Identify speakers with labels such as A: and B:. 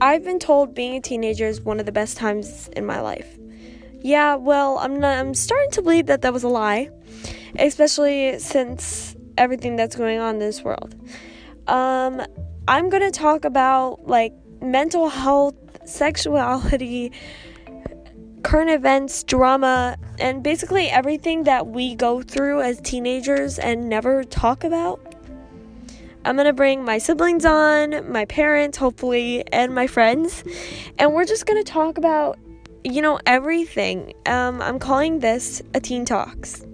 A: I've been told being a teenager is one of the best times in my life. Yeah, well, I'm not, I'm starting to believe that that was a lie, especially since everything that's going on in this world. Um, I'm gonna talk about like mental health, sexuality, current events, drama, and basically everything that we go through as teenagers and never talk about. I'm gonna bring my siblings on, my parents, hopefully, and my friends, and we're just gonna talk about, you know, everything. Um, I'm calling this a Teen Talks.